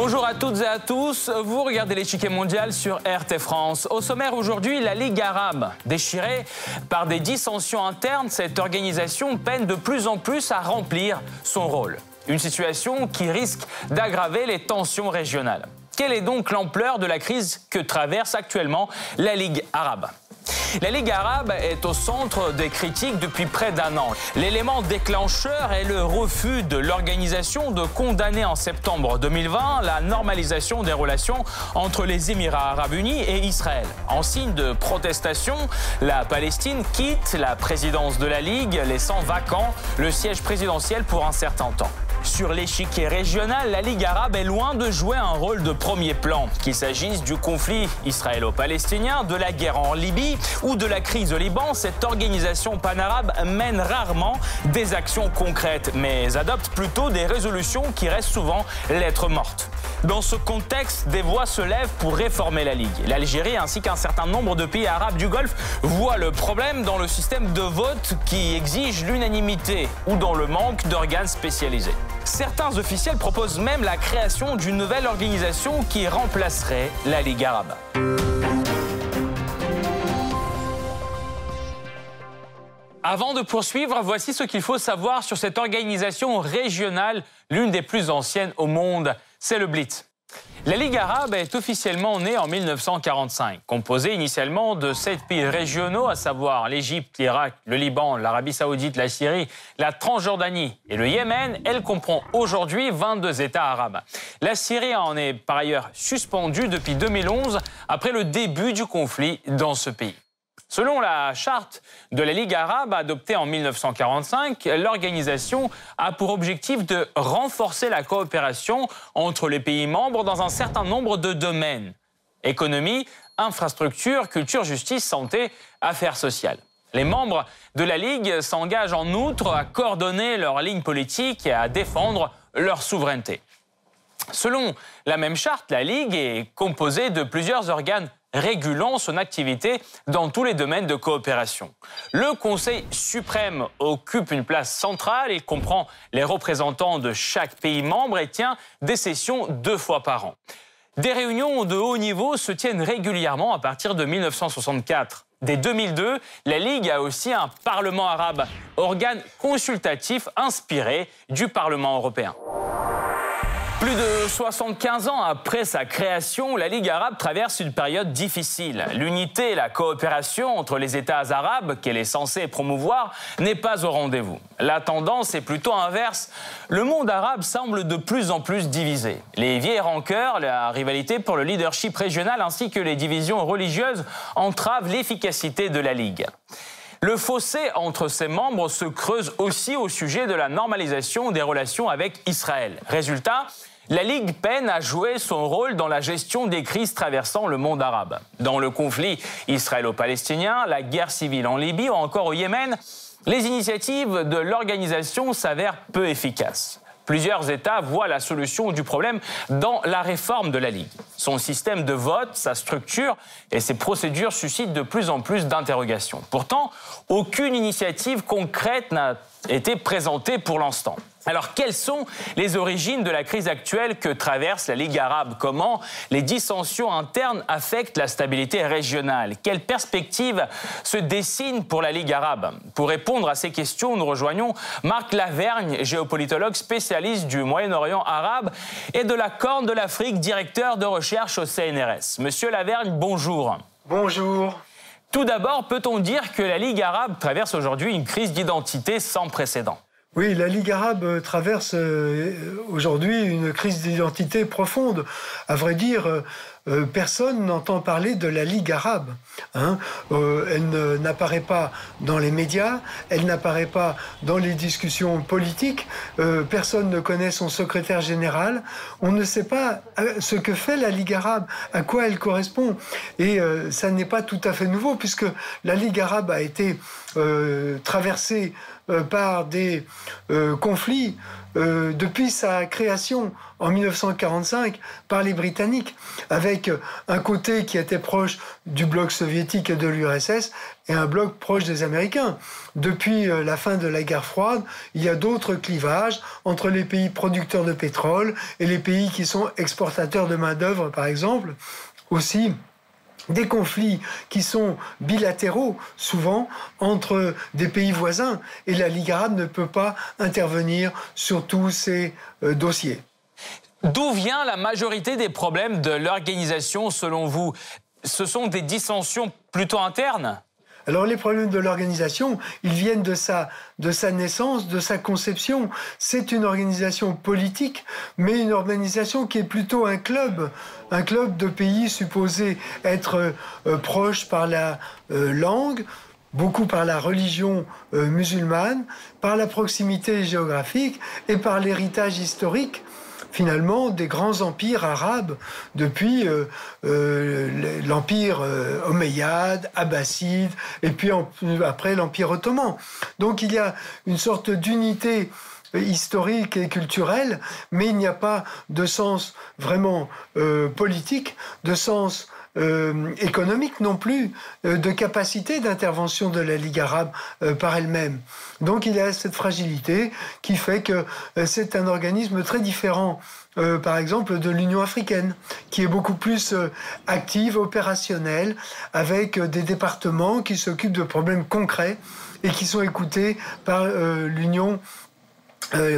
Bonjour à toutes et à tous, vous regardez l'échiquier mondial sur RT France. Au sommaire aujourd'hui, la Ligue arabe. Déchirée par des dissensions internes, cette organisation peine de plus en plus à remplir son rôle. Une situation qui risque d'aggraver les tensions régionales. Quelle est donc l'ampleur de la crise que traverse actuellement la Ligue arabe? La Ligue arabe est au centre des critiques depuis près d'un an. L'élément déclencheur est le refus de l'organisation de condamner en septembre 2020 la normalisation des relations entre les Émirats arabes unis et Israël. En signe de protestation, la Palestine quitte la présidence de la Ligue, laissant vacant le siège présidentiel pour un certain temps. Sur l'échiquier régional, la Ligue arabe est loin de jouer un rôle de premier plan, qu'il s'agisse du conflit israélo-palestinien, de la guerre en Libye ou de la crise au Liban. Cette organisation panarabe mène rarement des actions concrètes, mais adopte plutôt des résolutions qui restent souvent lettres mortes. Dans ce contexte, des voix se lèvent pour réformer la Ligue. L'Algérie ainsi qu'un certain nombre de pays arabes du Golfe voient le problème dans le système de vote qui exige l'unanimité ou dans le manque d'organes spécialisés. Certains officiels proposent même la création d'une nouvelle organisation qui remplacerait la Ligue arabe. Avant de poursuivre, voici ce qu'il faut savoir sur cette organisation régionale, l'une des plus anciennes au monde, c'est le Blitz. La Ligue arabe est officiellement née en 1945, composée initialement de sept pays régionaux, à savoir l'Égypte, l'Irak, le Liban, l'Arabie saoudite, la Syrie, la Transjordanie et le Yémen. Elle comprend aujourd'hui 22 États arabes. La Syrie en est par ailleurs suspendue depuis 2011, après le début du conflit dans ce pays. Selon la charte de la Ligue arabe adoptée en 1945, l'organisation a pour objectif de renforcer la coopération entre les pays membres dans un certain nombre de domaines. Économie, infrastructure, culture, justice, santé, affaires sociales. Les membres de la Ligue s'engagent en outre à coordonner leurs lignes politiques et à défendre leur souveraineté. Selon la même charte, la Ligue est composée de plusieurs organes régulant son activité dans tous les domaines de coopération. Le Conseil suprême occupe une place centrale, il comprend les représentants de chaque pays membre et tient des sessions deux fois par an. Des réunions de haut niveau se tiennent régulièrement à partir de 1964. Dès 2002, la Ligue a aussi un Parlement arabe, organe consultatif inspiré du Parlement européen. Plus de 75 ans après sa création, la Ligue arabe traverse une période difficile. L'unité et la coopération entre les États arabes qu'elle est censée promouvoir n'est pas au rendez-vous. La tendance est plutôt inverse. Le monde arabe semble de plus en plus divisé. Les vieilles rancœurs, la rivalité pour le leadership régional ainsi que les divisions religieuses entravent l'efficacité de la Ligue. Le fossé entre ses membres se creuse aussi au sujet de la normalisation des relations avec Israël. Résultat, la Ligue peine à jouer son rôle dans la gestion des crises traversant le monde arabe. Dans le conflit israélo-palestinien, la guerre civile en Libye ou encore au Yémen, les initiatives de l'organisation s'avèrent peu efficaces. Plusieurs États voient la solution du problème dans la réforme de la Ligue. Son système de vote, sa structure et ses procédures suscitent de plus en plus d'interrogations. Pourtant, aucune initiative concrète n'a été présentée pour l'instant. Alors, quelles sont les origines de la crise actuelle que traverse la Ligue arabe? Comment les dissensions internes affectent la stabilité régionale? Quelles perspectives se dessinent pour la Ligue arabe? Pour répondre à ces questions, nous rejoignons Marc Lavergne, géopolitologue spécialiste du Moyen-Orient arabe et de la Corne de l'Afrique, directeur de recherche au CNRS. Monsieur Lavergne, bonjour. Bonjour. Tout d'abord, peut-on dire que la Ligue arabe traverse aujourd'hui une crise d'identité sans précédent? Oui, la Ligue arabe traverse euh, aujourd'hui une crise d'identité profonde. À vrai dire, euh, euh, personne n'entend parler de la Ligue arabe. Hein. elle n'apparaît pas dans les médias, elle n'apparaît pas dans les discussions politiques, personne ne connaît son secrétaire général, on ne sait pas ce que fait la Ligue arabe, à quoi elle correspond. Et ça n'est pas tout à fait nouveau, puisque la Ligue arabe a été traversée par des conflits depuis sa création en 1945 par les Britanniques, avec un côté qui était proche du bloc soviétique et de l'URSS et un bloc proche des Américains. Depuis la fin de la guerre froide, il y a d'autres clivages entre les pays producteurs de pétrole et les pays qui sont exportateurs de main-d'œuvre, par exemple. Aussi, des conflits qui sont bilatéraux, souvent, entre des pays voisins. Et la Ligue arabe ne peut pas intervenir sur tous ces euh, dossiers. D'où vient la majorité des problèmes de l'organisation, selon vous? Ce sont des dissensions plutôt internes? Alors les problèmes de l'organisation, ils viennent de sa, naissance, de sa conception. C'est une organisation politique, mais une organisation qui est plutôt un club, un club de pays supposés être euh, proches par la euh, langue, beaucoup par la religion euh, musulmane, par la proximité géographique et par l'héritage historique finalement des grands empires arabes depuis euh, euh, l'empire euh, omeyyade, abbasside, et puis après l'empire ottoman. Donc il y a une sorte d'unité historique et culturelle, mais il n'y a pas de sens vraiment politique, de sens euh, économique non plus, euh, de capacité d'intervention de la Ligue arabe euh, par elle-même. Donc il y a cette fragilité qui fait que c'est un organisme très différent par exemple, de l'Union africaine, qui est beaucoup plus active, opérationnelle, avec des départements qui s'occupent de problèmes concrets et qui sont écoutés par l'Union,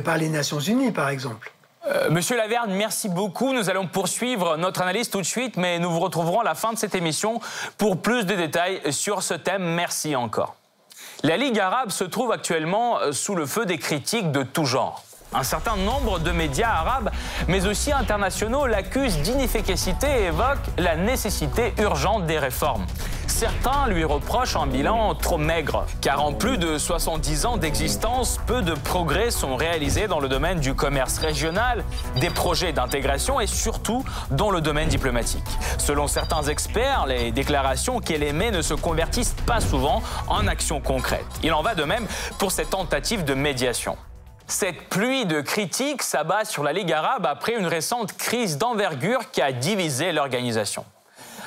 par les Nations Unies, par exemple. Euh, Monsieur Laverne, merci beaucoup. Nous allons poursuivre notre analyse tout de suite, mais nous vous retrouverons à la fin de cette émission pour plus de détails sur ce thème. Merci encore. La Ligue arabe se trouve actuellement euh, sous le feu des critiques de tout genre. Un certain nombre de médias arabes, mais aussi internationaux, l'accusent d'inefficacité et évoquent la nécessité urgente des réformes. Certains lui reprochent un bilan trop maigre, car en plus de 70 ans d'existence, peu de progrès sont réalisés dans le domaine du commerce régional, des projets d'intégration et surtout dans le domaine diplomatique. Selon certains experts, les déclarations qu'elle émet ne se convertissent pas souvent en actions concrètes. Il en va de même pour cette tentative de médiation. Cette pluie de critiques s'abat sur la Ligue arabe après une récente crise d'envergure qui a divisé l'organisation.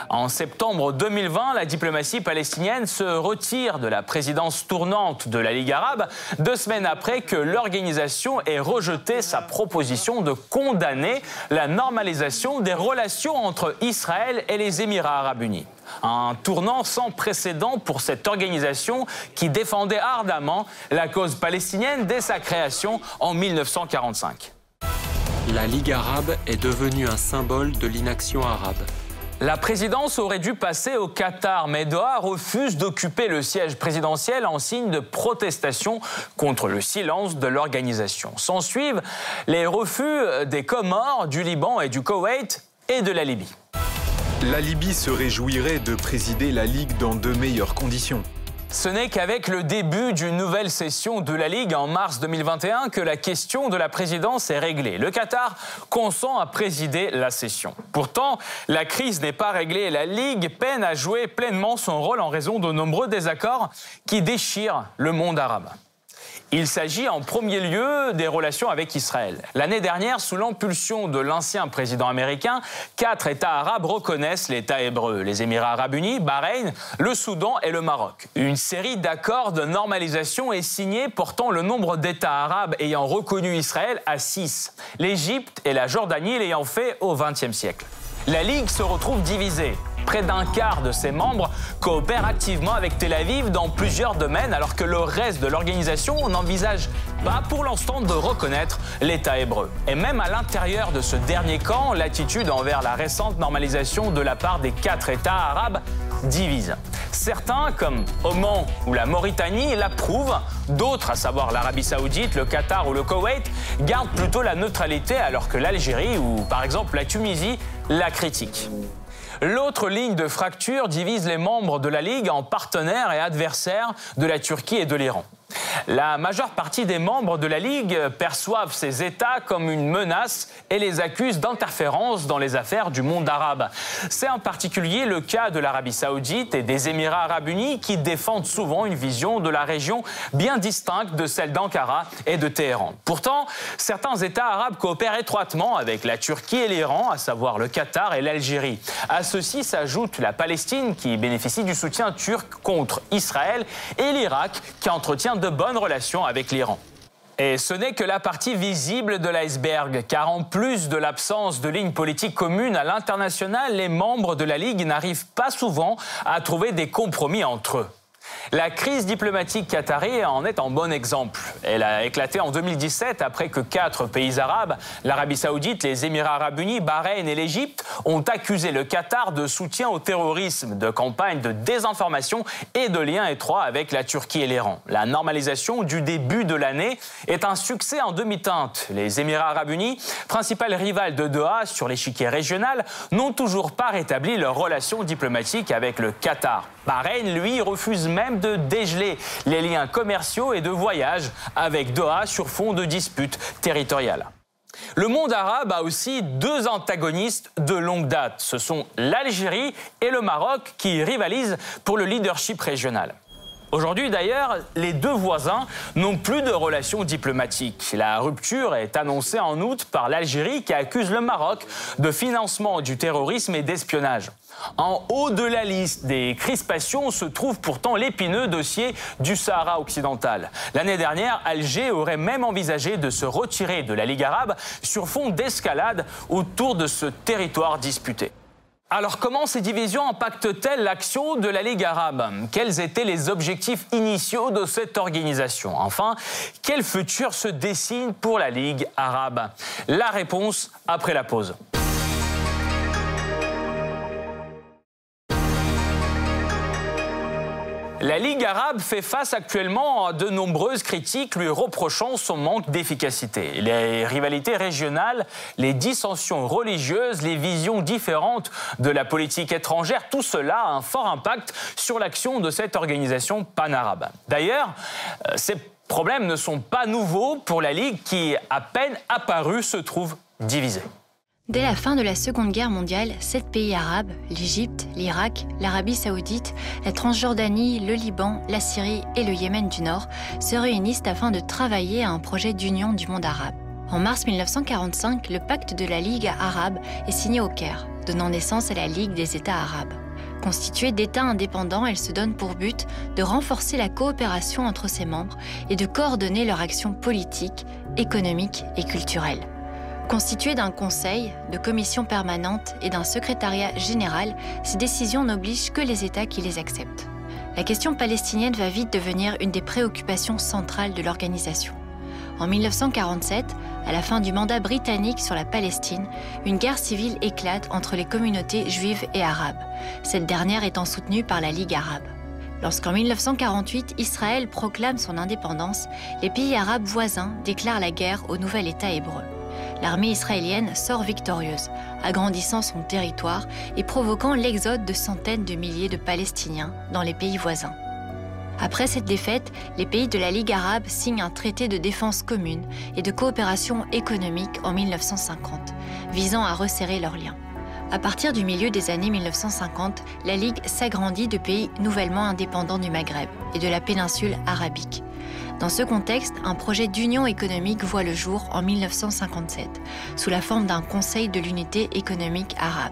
En septembre 2020, la diplomatie palestinienne se retire de la présidence tournante de la Ligue arabe, deux semaines après que l'organisation ait rejeté sa proposition de condamner la normalisation des relations entre Israël et les Émirats arabes unis. Un tournant sans précédent pour cette organisation qui défendait ardemment la cause palestinienne dès sa création en 1945. La Ligue arabe est devenue un symbole de l'inaction arabe. La présidence aurait dû passer au Qatar, mais Doha refuse d'occuper le siège présidentiel en signe de protestation contre le silence de l'organisation. S'en suivent les refus des Comores, du Liban et du Koweït et de la Libye. La Libye se réjouirait de présider la Ligue dans de meilleures conditions. Ce n'est qu'avec le début d'une nouvelle session de la Ligue en mars 2021 que la question de la présidence est réglée. Le Qatar consent à présider la session. Pourtant, la crise n'est pas réglée et la Ligue peine à jouer pleinement son rôle en raison de nombreux désaccords qui déchirent le monde arabe. Il s'agit en premier lieu des relations avec Israël. L'année dernière, sous l'impulsion de l'ancien président américain, quatre États arabes reconnaissent l'État hébreu. Les Émirats arabes unis, Bahreïn, le Soudan et le Maroc. Une série d'accords de normalisation est signée portant le nombre d'États arabes ayant reconnu Israël à six. L'Égypte et la Jordanie l'ayant fait au XXe siècle. La Ligue se retrouve divisée. Près d'un quart de ses membres coopèrent activement avec Tel Aviv dans plusieurs domaines, alors que le reste de l'organisation n'envisage pas pour l'instant de reconnaître l'État hébreu. Et même à l'intérieur de ce dernier camp, l'attitude envers la récente normalisation de la part des quatre États arabes divise. Certains, comme Oman ou la Mauritanie, l'approuvent. D'autres, à savoir l'Arabie saoudite, le Qatar ou le Koweït, gardent plutôt la neutralité alors que l'Algérie ou par exemple la Tunisie la critiquent. L'autre ligne de fracture divise les membres de la Ligue en partenaires et adversaires de la Turquie et de l'Iran. La majeure partie des membres de la Ligue perçoivent ces États comme une menace et les accusent d'interférence dans les affaires du monde arabe. C'est en particulier le cas de l'Arabie saoudite et des Émirats arabes unis qui défendent souvent une vision de la région bien distincte de celle d'Ankara et de Téhéran. Pourtant, certains États arabes coopèrent étroitement avec la Turquie et l'Iran, à savoir le Qatar et l'Algérie. À ceci s'ajoute la Palestine qui bénéficie du soutien turc contre Israël et l'Irak qui entretient de bonnes relations avec l'Iran. Et ce n'est que la partie visible de l'iceberg, car en plus de l'absence de ligne politique commune à l'international, les membres de la Ligue n'arrivent pas souvent à trouver des compromis entre eux. La crise diplomatique qatari en est un bon exemple. Elle a éclaté en 2017 après que quatre pays arabes, l'Arabie saoudite, les Émirats arabes unis, Bahreïn et l'Égypte, ont accusé le Qatar de soutien au terrorisme, de campagne de désinformation et de liens étroits avec la Turquie et l'Iran. La normalisation du début de l'année est un succès en demi-teinte. Les Émirats arabes unis, principal rival de Doha sur l'échiquier régional, n'ont toujours pas rétabli leurs relations diplomatiques avec le Qatar. Bahreïn, lui, refuse même de dégeler les liens commerciaux et de voyage avec Doha sur fond de disputes territoriales. Le monde arabe a aussi deux antagonistes de longue date. Ce sont l'Algérie et le Maroc qui rivalisent pour le leadership régional. Aujourd'hui d'ailleurs, les deux voisins n'ont plus de relations diplomatiques. La rupture est annoncée en août par l'Algérie qui accuse le Maroc de financement du terrorisme et d'espionnage. En haut de la liste des crispations se trouve pourtant l'épineux dossier du Sahara occidental. L'année dernière, Alger aurait même envisagé de se retirer de la Ligue arabe sur fond d'escalade autour de ce territoire disputé. Alors comment ces divisions impactent-elles l'action de la Ligue arabe? Quels étaient les objectifs initiaux de cette organisation? Enfin, quel futur se dessine pour la Ligue arabe? La réponse après la pause. La Ligue arabe fait face actuellement à de nombreuses critiques lui reprochant son manque d'efficacité. Les rivalités régionales, les dissensions religieuses, les visions différentes de la politique étrangère, tout cela a un fort impact sur l'action de cette organisation pan-arabe. D'ailleurs, euh, ces problèmes ne sont pas nouveaux pour la Ligue qui, à peine apparue, se trouve divisée. Dès la fin de la Seconde Guerre mondiale, sept pays arabes, l'Égypte, l'Irak, l'Arabie saoudite, la Transjordanie, le Liban, la Syrie et le Yémen du Nord, se réunissent afin de travailler à un projet d'union du monde arabe. En mars 1945, le pacte de la Ligue arabe est signé au Caire, donnant naissance à la Ligue des États arabes. Constituée d'États indépendants, elle se donne pour but de renforcer la coopération entre ses membres et de coordonner leur action politique, économique et culturelle. Constituée d'un conseil, de commissions permanentes et d'un secrétariat général, ces décisions n'obligent que les États qui les acceptent. La question palestinienne va vite devenir une des préoccupations centrales de l'organisation. En 1947, à la fin du mandat britannique sur la Palestine, une guerre civile éclate entre les communautés juives et arabes, cette dernière étant soutenue par la Ligue arabe. Lorsqu'en 1948, Israël proclame son indépendance, les pays arabes voisins déclarent la guerre au nouvel État hébreu l'armée israélienne sort victorieuse, agrandissant son territoire et provoquant l'exode de centaines de milliers de Palestiniens dans les pays voisins. Après cette défaite, les pays de la Ligue arabe signent un traité de défense commune et de coopération économique en 1950, visant à resserrer leurs liens. À partir du milieu des années 1950, la Ligue s'agrandit de pays nouvellement indépendants du Maghreb et de la péninsule arabique, dans ce contexte, un projet d'union économique voit le jour en 1957, sous la forme d'un Conseil de l'unité économique arabe.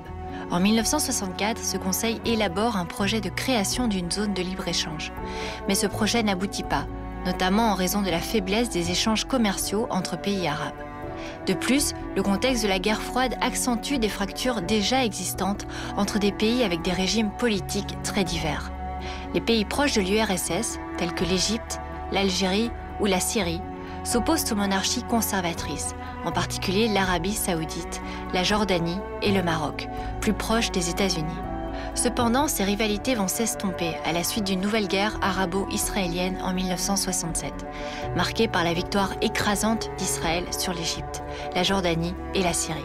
En 1964, ce conseil élabore un projet de création d'une zone de libre-échange. Mais ce projet n'aboutit pas, notamment en raison de la faiblesse des échanges commerciaux entre pays arabes. De plus, le contexte de la guerre froide accentue des fractures déjà existantes entre des pays avec des régimes politiques très divers. Les pays proches de l'URSS, tels que l'Égypte, l'Algérie ou la Syrie s'opposent aux monarchies conservatrices, en particulier l'Arabie saoudite, la Jordanie et le Maroc, plus proches des États-Unis. Cependant, ces rivalités vont s'estomper à la suite d'une nouvelle guerre arabo-israélienne en 1967, marquée par la victoire écrasante d'Israël sur l'Égypte, la Jordanie et la Syrie.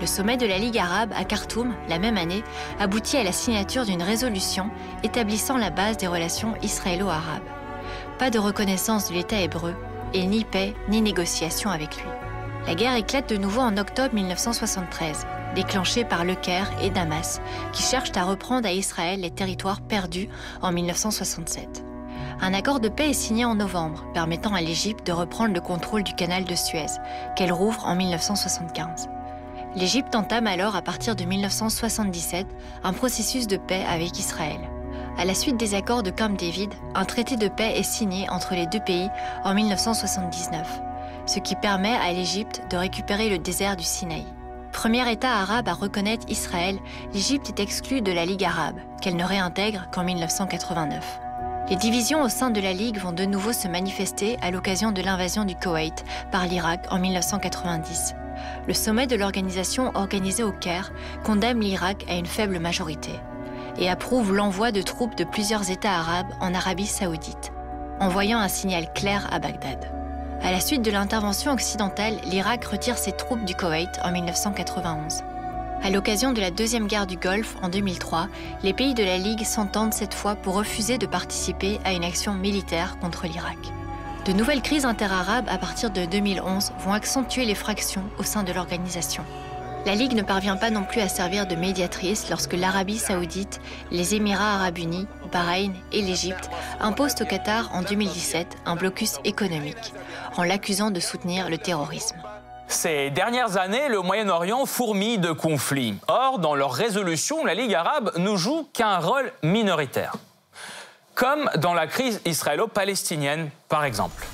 Le sommet de la Ligue arabe à Khartoum, la même année, aboutit à la signature d'une résolution établissant la base des relations israélo-arabes. Pas de reconnaissance de l'État hébreu et ni paix ni négociation avec lui. La guerre éclate de nouveau en octobre 1973, déclenchée par Le Caire et Damas, qui cherchent à reprendre à Israël les territoires perdus en 1967. Un accord de paix est signé en novembre, permettant à l'Égypte de reprendre le contrôle du canal de Suez, qu'elle rouvre en 1975. L'Égypte entame alors, à partir de 1977, un processus de paix avec Israël. À la suite des accords de Camp David, un traité de paix est signé entre les deux pays en 1979 ce qui permet à l'Égypte de récupérer le désert du Sinaï. Premier État arabe à reconnaître Israël, l'Égypte est exclue de la Ligue arabe, qu'elle ne réintègre qu'en 1989. Les divisions au sein de la Ligue vont de nouveau se manifester à l'occasion de l'invasion du Koweït par l'Irak en 1990. Le sommet de l'organisation organisé au Caire condamne l'Irak à une faible majorité et approuve l'envoi de troupes de plusieurs États arabes en Arabie saoudite, envoyant un signal clair à Bagdad. À la suite de l'intervention occidentale, l'Irak retire ses troupes du Koweït en 1991. À l'occasion de la Deuxième Guerre du Golfe en 2003, les pays de la Ligue s'entendent cette fois pour refuser de participer à une action militaire contre l'Irak. De nouvelles crises interarabes à partir de 2011 vont accentuer les fractions au sein de l'organisation. La Ligue ne parvient pas non plus à servir de médiatrice lorsque l'Arabie saoudite, les Émirats arabes unis, Bahreïn et l'Égypte imposent au Qatar en 2017 un blocus économique, en l'accusant de soutenir le terrorisme. Ces dernières années, le Moyen-Orient fourmille de conflits. Or, dans leur résolution, la Ligue arabe ne joue qu'un rôle minoritaire. Comme dans la crise israélo-palestinienne, par exemple.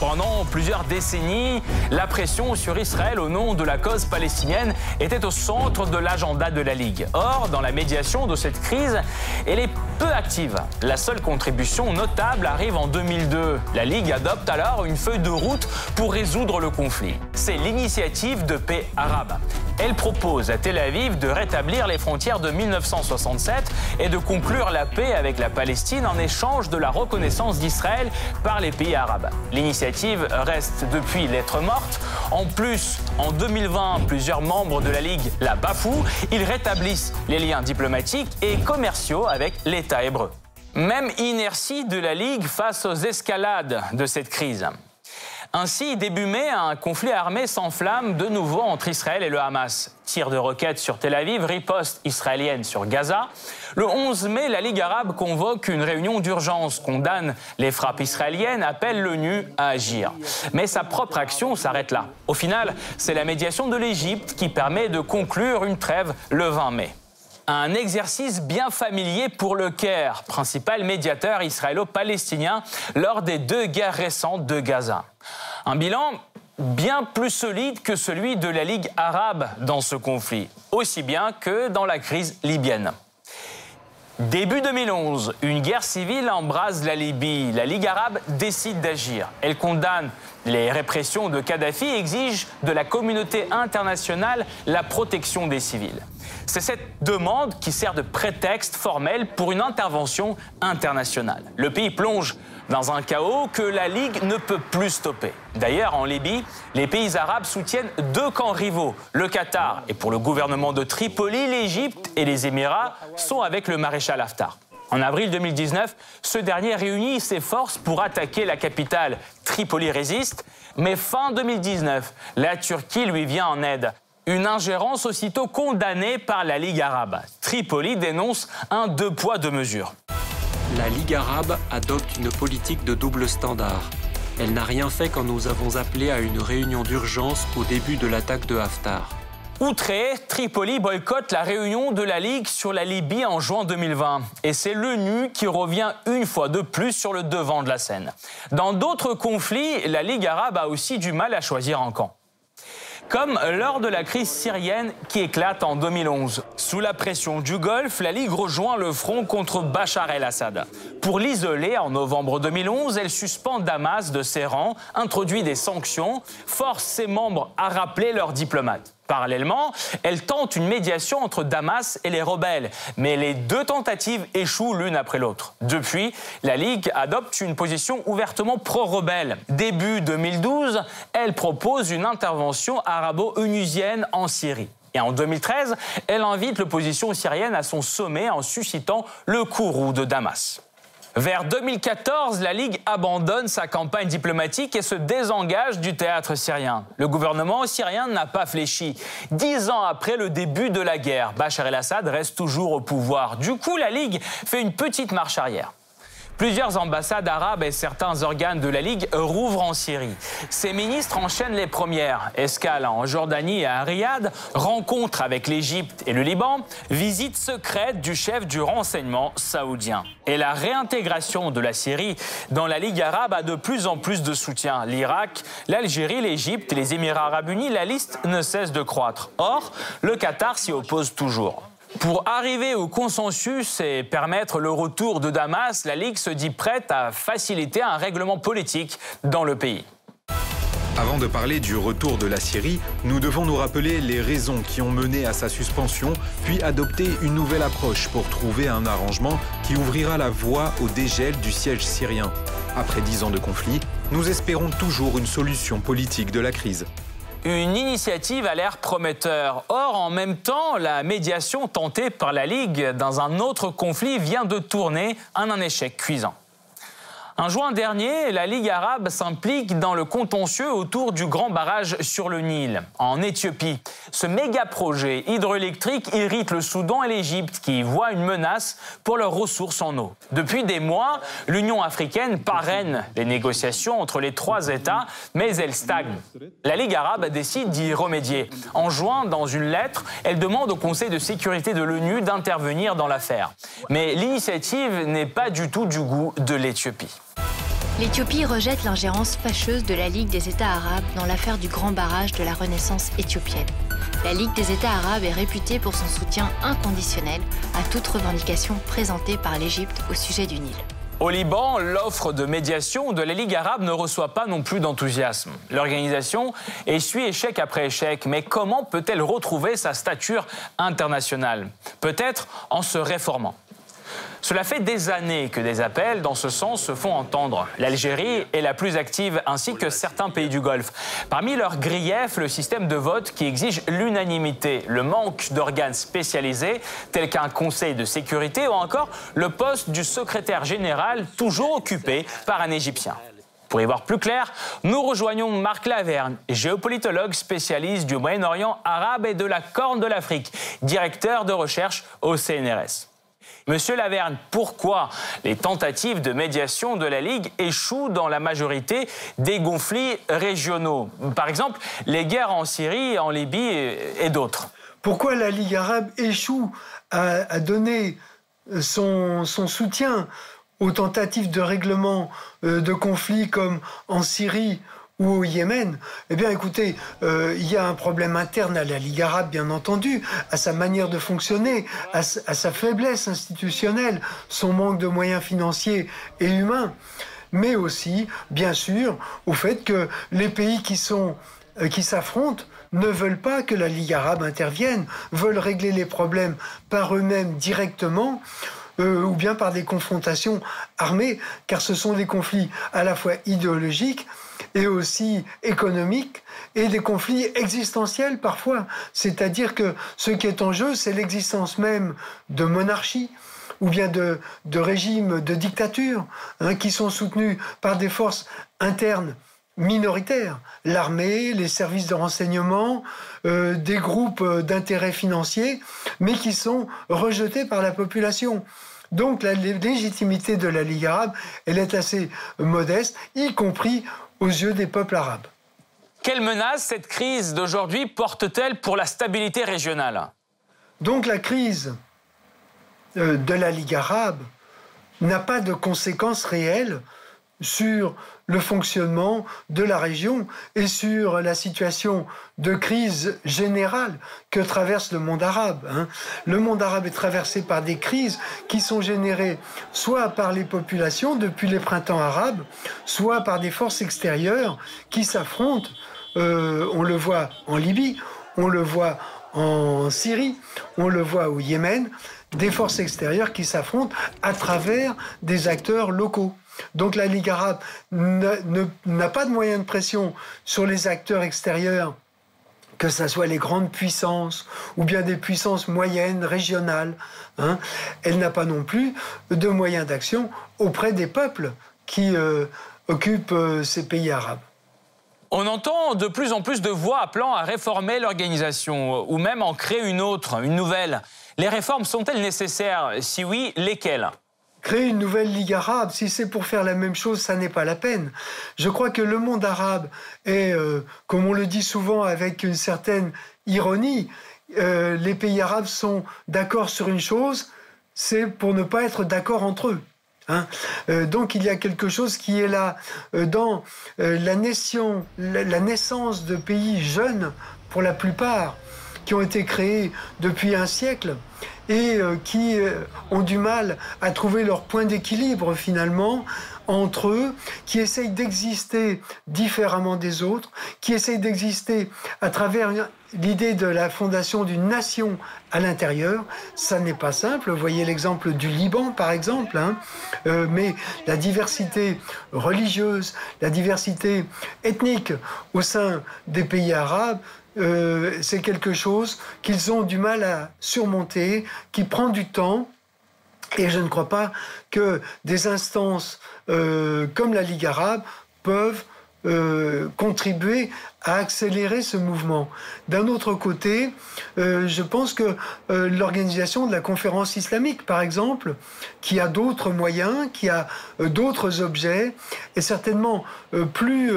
Pendant plusieurs décennies, la pression sur Israël au nom de la cause palestinienne était au centre de l'agenda de la Ligue. Or, dans la médiation de cette crise, elle est peu active. La seule contribution notable arrive en 2002. La Ligue adopte alors une feuille de route pour résoudre le conflit. C'est l'initiative de paix arabe. Elle propose à Tel Aviv de rétablir les frontières de 1967 et de conclure la paix avec la Palestine en échange de la reconnaissance d'Israël par les pays arabes. Reste depuis lettre morte. En plus, en 2020, plusieurs membres de la Ligue la bafouent. Ils rétablissent les liens diplomatiques et commerciaux avec l'État hébreu. Même inertie de la Ligue face aux escalades de cette crise. Ainsi, début mai, un conflit armé s'enflamme de nouveau entre Israël et le Hamas. Tir de roquettes sur Tel Aviv, riposte israélienne sur Gaza. Le 11 mai, la Ligue arabe convoque une réunion d'urgence, condamne les frappes israéliennes, appelle l'ONU à agir. Mais sa propre action s'arrête là. Au final, c'est la médiation de l'Égypte qui permet de conclure une trêve le 20 mai un exercice bien familier pour le Caire, principal médiateur israélo-palestinien lors des deux guerres récentes de Gaza. Un bilan bien plus solide que celui de la Ligue arabe dans ce conflit, aussi bien que dans la crise libyenne. Début 2011, une guerre civile embrase la Libye. La Ligue arabe décide d'agir. Elle condamne les répressions de Kadhafi et exige de la communauté internationale la protection des civils. C'est cette demande qui sert de prétexte formel pour une intervention internationale. Le pays plonge dans un chaos que la Ligue ne peut plus stopper. D'ailleurs, en Libye, les pays arabes soutiennent deux camps rivaux. Le Qatar, et pour le gouvernement de Tripoli, l'Égypte et les Émirats sont avec le maréchal Haftar. En avril 2019, ce dernier réunit ses forces pour attaquer la capitale. Tripoli résiste, mais fin 2019, la Turquie lui vient en aide. Une ingérence aussitôt condamnée par la Ligue arabe. Tripoli dénonce un deux poids, deux mesures. La Ligue arabe adopte une politique de double standard. Elle n'a rien fait quand nous avons appelé à une réunion d'urgence au début de l'attaque de Haftar. Outré, Tripoli boycotte la réunion de la Ligue sur la Libye en juin 2020. Et c'est l'ONU qui revient une fois de plus sur le devant de la scène. Dans d'autres conflits, la Ligue arabe a aussi du mal à choisir un camp comme lors de la crise syrienne qui éclate en 2011. Sous la pression du Golfe, la Ligue rejoint le front contre Bachar el-Assad. Pour l'isoler, en novembre 2011, elle suspend Damas de ses rangs, introduit des sanctions, force ses membres à rappeler leurs diplomates. Parallèlement, elle tente une médiation entre Damas et les rebelles, mais les deux tentatives échouent l'une après l'autre. Depuis, la Ligue adopte une position ouvertement pro-rebelle. Début 2012, elle propose une intervention arabo-onusienne en Syrie. Et en 2013, elle invite l'opposition syrienne à son sommet en suscitant le courroux de Damas. Vers 2014, la Ligue abandonne sa campagne diplomatique et se désengage du théâtre syrien. Le gouvernement syrien n'a pas fléchi. Dix ans après le début de la guerre, Bachar el-Assad reste toujours au pouvoir. Du coup, la Ligue fait une petite marche arrière. Plusieurs ambassades arabes et certains organes de la Ligue rouvrent en Syrie. Ces ministres enchaînent les premières. Escale en Jordanie et à Riyad, rencontre avec l'Égypte et le Liban, visite secrète du chef du renseignement saoudien. Et la réintégration de la Syrie dans la Ligue arabe a de plus en plus de soutien. L'Irak, l'Algérie, l'Égypte les Émirats arabes unis, la liste ne cesse de croître. Or, le Qatar s'y oppose toujours. Pour arriver au consensus et permettre le retour de Damas, la Ligue se dit prête à faciliter un règlement politique dans le pays. Avant de parler du retour de la Syrie, nous devons nous rappeler les raisons qui ont mené à sa suspension, puis adopter une nouvelle approche pour trouver un arrangement qui ouvrira la voie au dégel du siège syrien. Après dix ans de conflit, nous espérons toujours une solution politique de la crise. Une initiative a l'air prometteur. Or, en même temps, la médiation tentée par la Ligue dans un autre conflit vient de tourner en un échec cuisant. En juin dernier, la Ligue arabe s'implique dans le contentieux autour du grand barrage sur le Nil, en Éthiopie. Ce méga projet hydroélectrique irrite le Soudan et l'Égypte, qui voient une menace pour leurs ressources en eau. Depuis des mois, l'Union africaine parraine les négociations entre les trois États, mais elles stagnent. La Ligue arabe décide d'y remédier. En juin, dans une lettre, elle demande au Conseil de sécurité de l'ONU d'intervenir dans l'affaire. Mais l'initiative n'est pas du tout du goût de l'Éthiopie. L'Éthiopie rejette l'ingérence fâcheuse de la Ligue des États arabes dans l'affaire du grand barrage de la Renaissance éthiopienne. La Ligue des États arabes est réputée pour son soutien inconditionnel à toute revendication présentée par l'Égypte au sujet du Nil. Au Liban, l'offre de médiation de la Ligue arabe ne reçoit pas non plus d'enthousiasme. L'organisation essuie échec après échec, mais comment peut-elle retrouver sa stature internationale? Peut-être en se réformant. Cela fait des années que des appels dans ce sens se font entendre. L'Algérie est la plus active, ainsi que certains pays du Golfe. Parmi leurs griefs, le système de vote qui exige l'unanimité, le manque d'organes spécialisés, tels qu'un conseil de sécurité ou encore le poste du secrétaire général, toujours occupé par un Égyptien. Pour y voir plus clair, nous rejoignons Marc Laverne, géopolitologue spécialiste du Moyen-Orient arabe et de la Corne de l'Afrique, directeur de recherche au CNRS. Monsieur Laverne, pourquoi les tentatives de médiation de la Ligue échouent dans la majorité des conflits régionaux? Par exemple, les guerres en Syrie, en Libye et, d'autres. Pourquoi la Ligue arabe échoue à, donner son, son soutien aux tentatives de règlement euh, de conflits comme en Syrie ou au Yémen, eh bien écoutez, euh, il y a un problème interne à la Ligue arabe, bien entendu, à sa manière de fonctionner, à, sa faiblesse institutionnelle, son manque de moyens financiers et humains, mais aussi, bien sûr, au fait que les pays qui sont euh, qui s'affrontent ne veulent pas que la Ligue arabe intervienne, veulent régler les problèmes par eux-mêmes directement, euh, ou bien par des confrontations armées, car ce sont des conflits à la fois idéologiques, et aussi économiques et des conflits existentiels parfois. C'est-à-dire que ce qui est en jeu, c'est l'existence même de monarchies ou bien de, de régimes de dictature hein, qui sont soutenus par des forces internes minoritaires, l'armée, les services de renseignement, euh, des groupes d'intérêts financiers, mais qui sont rejetés par la population. Donc la légitimité de la Ligue arabe, elle est assez modeste, y compris aux yeux des peuples arabes. Quelle menace cette crise d'aujourd'hui porte-t-elle pour la stabilité régionale? Donc la crise euh, de la Ligue arabe n'a pas de conséquences réelles sur le fonctionnement de la région et sur la situation de crise générale que traverse le monde arabe. Hein. Le monde arabe est traversé par des crises qui sont générées soit par les populations depuis les printemps arabes, soit par des forces extérieures qui s'affrontent. Euh, on le voit en Libye, on le voit en Syrie, on le voit au Yémen, des forces extérieures qui s'affrontent à travers des acteurs locaux. Donc la Ligue arabe n'a pas de moyens de pression sur les acteurs extérieurs que ce soit les grandes puissances ou bien des puissances moyennes, régionales. Hein. Elle n'a pas non plus de moyens d'action auprès des peuples qui euh, occupent euh, ces pays arabes. On entend de plus en plus de voix appelant à réformer l'organisation ou même en créer une autre, une nouvelle. Les réformes sont-elles nécessaires? Si oui, lesquelles? Créer une nouvelle Ligue arabe, si c'est pour faire la même chose, ça n'est pas la peine. Je crois que le monde arabe est, euh, comme on le dit souvent avec une certaine ironie, euh, les pays arabes sont d'accord sur une chose, c'est pour ne pas être d'accord entre eux. Hein. Euh, donc il y a quelque chose qui est là dans la, naissance de pays jeunes pour la plupart, qui ont été créés depuis un siècle et euh, qui euh, ont du mal à trouver leur point d'équilibre finalement entre eux, qui essayent d'exister différemment des autres, qui essayent d'exister à travers l'idée de la fondation d'une nation à l'intérieur. Ça n'est pas simple. Voyez l'exemple du Liban, par exemple. Hein. Euh, mais la diversité religieuse, la diversité ethnique au sein des pays arabes, euh, c'est quelque chose qu'ils ont du mal à surmonter, qui prend du temps. Et je ne crois pas que des instances euh, comme la Ligue arabe peuvent euh, contribuer à accélérer ce mouvement. D'un autre côté, euh, je pense que euh, l'organisation de la conférence islamique, par exemple, qui a d'autres moyens, qui a d'autres objets, est certainement plus,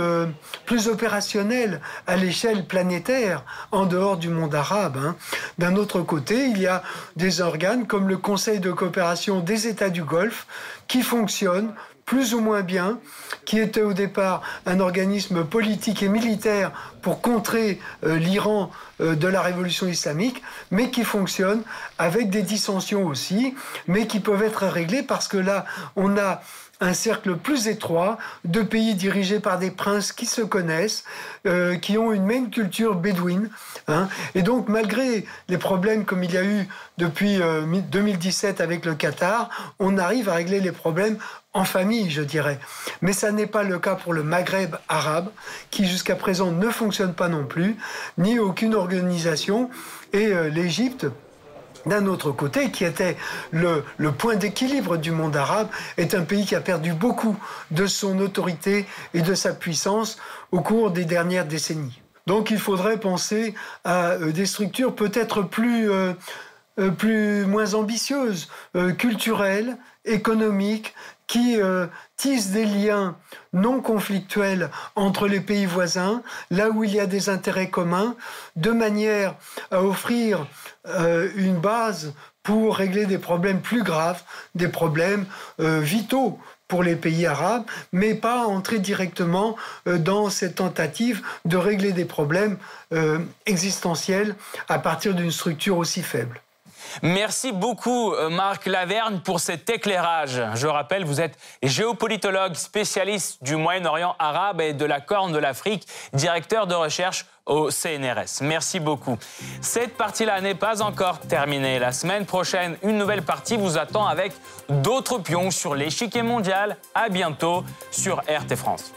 plus opérationnelle à l'échelle planétaire, en dehors du monde arabe. Hein. D'un autre côté, il y a des organes comme le Conseil de coopération des États du Golfe qui fonctionnent plus ou moins bien, qui était au départ un organisme politique et militaire pour contrer euh, l'Iran euh, de la révolution islamique, mais qui fonctionne avec des dissensions aussi, mais qui peuvent être réglées parce que là, on a un cercle plus étroit de pays dirigés par des princes qui se connaissent, euh, qui ont une même culture bédouine. Hein. Et donc, malgré les problèmes comme il y a eu depuis 2017 avec le Qatar, on arrive à régler les problèmes en famille, je dirais. Mais ça n'est pas le cas pour le Maghreb arabe, qui jusqu'à présent ne fonctionne pas non plus, ni aucune organisation. Et euh, l'Égypte, d'un autre côté, qui était le, point d'équilibre du monde arabe, est un pays qui a perdu beaucoup de son autorité et de sa puissance au cours des dernières décennies. Donc il faudrait penser à euh, des structures peut-être plus... Euh, plus moins ambitieuses, culturelles, économiques, qui euh, tisse des liens non conflictuels entre les pays voisins, là où il y a des intérêts communs, de manière à offrir euh, une base pour régler des problèmes plus graves, des problèmes euh, vitaux pour les pays arabes, mais pas entrer directement dans cette tentative de régler des problèmes existentiels à partir d'une structure aussi faible. Merci beaucoup, euh, Marc Laverne, pour cet éclairage. Je rappelle, vous êtes géopolitologue, spécialiste du Moyen-Orient arabe et de la Corne de l'Afrique, directeur de recherche au CNRS. Merci beaucoup. Cette partie-là n'est pas encore terminée. La semaine prochaine, une nouvelle partie vous attend avec d'autres pions sur l'échiquier mondial. À bientôt sur RT France.